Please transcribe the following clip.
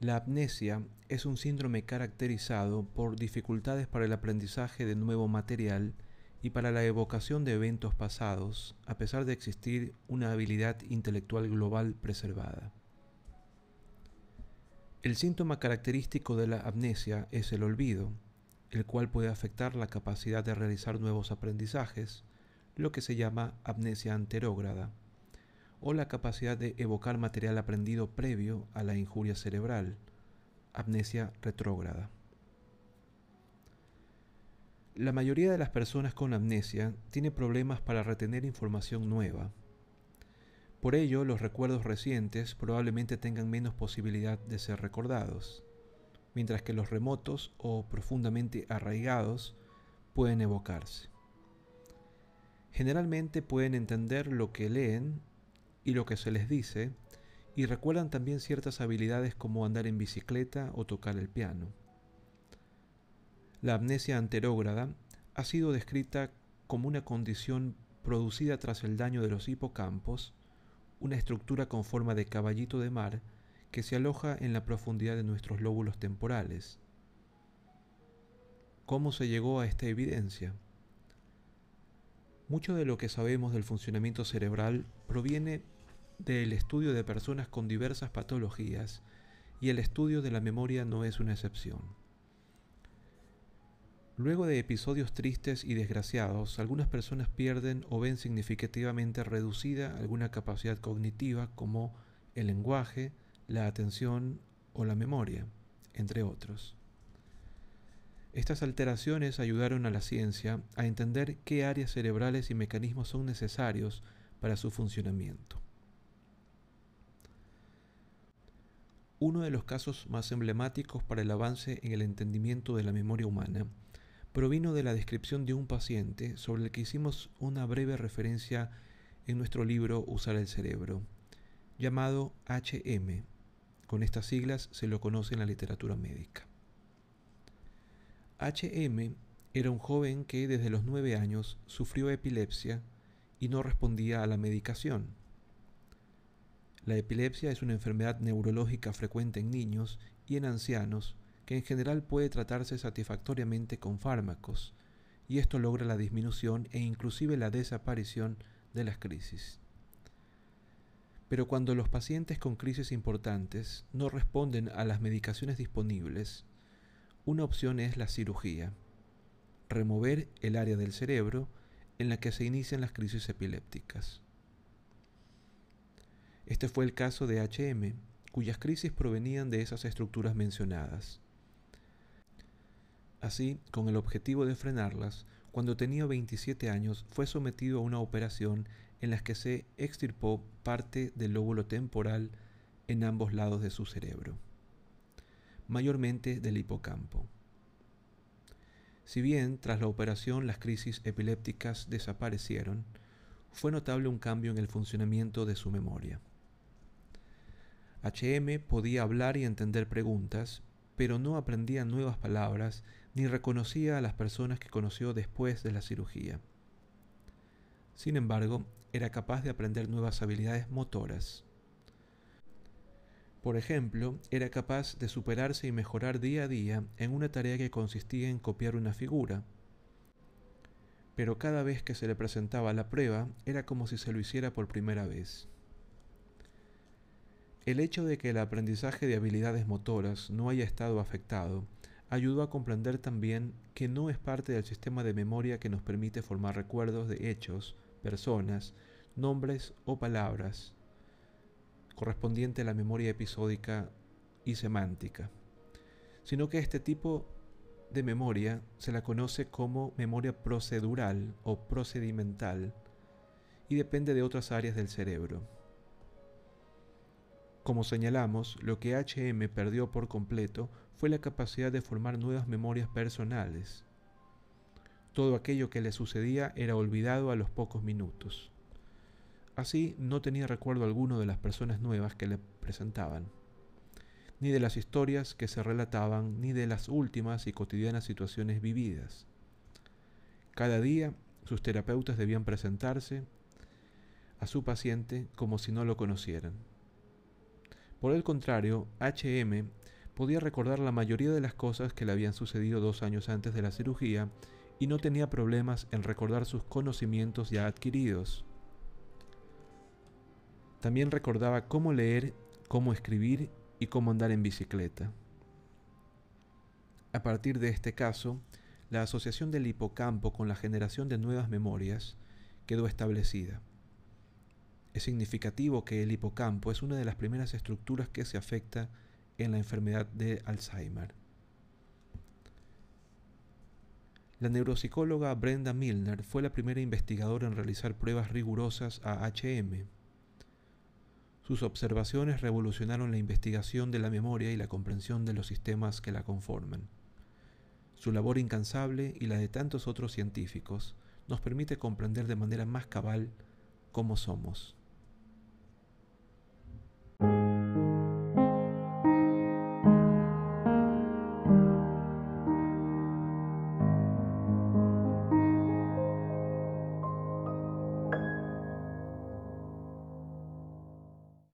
La amnesia es un síndrome caracterizado por dificultades para el aprendizaje de nuevo material y para la evocación de eventos pasados, a pesar de existir una habilidad intelectual global preservada. El síntoma característico de la amnesia es el olvido, el cual puede afectar la capacidad de realizar nuevos aprendizajes, lo que se llama amnesia anterógrada o la capacidad de evocar material aprendido previo a la injuria cerebral, amnesia retrógrada. La mayoría de las personas con amnesia tiene problemas para retener información nueva. Por ello, los recuerdos recientes probablemente tengan menos posibilidad de ser recordados, mientras que los remotos o profundamente arraigados pueden evocarse. Generalmente pueden entender lo que leen y lo que se les dice, y recuerdan también ciertas habilidades como andar en bicicleta o tocar el piano. La amnesia anterógrada ha sido descrita como una condición producida tras el daño de los hipocampos, una estructura con forma de caballito de mar que se aloja en la profundidad de nuestros lóbulos temporales. ¿Cómo se llegó a esta evidencia? Mucho de lo que sabemos del funcionamiento cerebral proviene del estudio de personas con diversas patologías y el estudio de la memoria no es una excepción. Luego de episodios tristes y desgraciados, algunas personas pierden o ven significativamente reducida alguna capacidad cognitiva como el lenguaje, la atención o la memoria, entre otros. Estas alteraciones ayudaron a la ciencia a entender qué áreas cerebrales y mecanismos son necesarios para su funcionamiento. Uno de los casos más emblemáticos para el avance en el entendimiento de la memoria humana provino de la descripción de un paciente sobre el que hicimos una breve referencia en nuestro libro Usar el cerebro, llamado HM. Con estas siglas se lo conoce en la literatura médica. HM era un joven que desde los nueve años sufrió epilepsia y no respondía a la medicación. La epilepsia es una enfermedad neurológica frecuente en niños y en ancianos que en general puede tratarse satisfactoriamente con fármacos, y esto logra la disminución e inclusive la desaparición de las crisis. Pero cuando los pacientes con crisis importantes no responden a las medicaciones disponibles, una opción es la cirugía, remover el área del cerebro en la que se inician las crisis epilépticas. Este fue el caso de HM, cuyas crisis provenían de esas estructuras mencionadas. Así, con el objetivo de frenarlas, cuando tenía 27 años fue sometido a una operación en la que se extirpó parte del lóbulo temporal en ambos lados de su cerebro mayormente del hipocampo. Si bien tras la operación las crisis epilépticas desaparecieron, fue notable un cambio en el funcionamiento de su memoria. HM podía hablar y entender preguntas, pero no aprendía nuevas palabras ni reconocía a las personas que conoció después de la cirugía. Sin embargo, era capaz de aprender nuevas habilidades motoras. Por ejemplo, era capaz de superarse y mejorar día a día en una tarea que consistía en copiar una figura. Pero cada vez que se le presentaba la prueba era como si se lo hiciera por primera vez. El hecho de que el aprendizaje de habilidades motoras no haya estado afectado ayudó a comprender también que no es parte del sistema de memoria que nos permite formar recuerdos de hechos, personas, nombres o palabras, correspondiente a la memoria episódica y semántica, sino que este tipo de memoria se la conoce como memoria procedural o procedimental y depende de otras áreas del cerebro. Como señalamos, lo que HM perdió por completo fue la capacidad de formar nuevas memorias personales. Todo aquello que le sucedía era olvidado a los pocos minutos. Así no tenía recuerdo alguno de las personas nuevas que le presentaban. ni de las historias que se relataban, ni de las últimas y cotidianas situaciones vividas. Cada día sus terapeutas debían presentarse a su paciente como si no lo conocieran. Por el contrario, HM podía recordar la mayoría de las cosas que le habían sucedido dos años antes de la cirugía y no tenía problemas en recordar sus conocimientos ya adquiridos. También recordaba cómo leer, cómo escribir y cómo andar en bicicleta. A partir de este caso, la asociación del hipocampo con la generación de nuevas memorias quedó establecida. Es significativo que el hipocampo es una de las primeras estructuras que se afecta en la enfermedad de Alzheimer. La neuropsicóloga Brenda Milner fue la primera investigadora en realizar pruebas rigurosas a HM. Sus observaciones revolucionaron la investigación de la memoria y la comprensión de los sistemas que la conforman. Su labor incansable y la de tantos otros científicos nos permite comprender de manera más cabal cómo somos.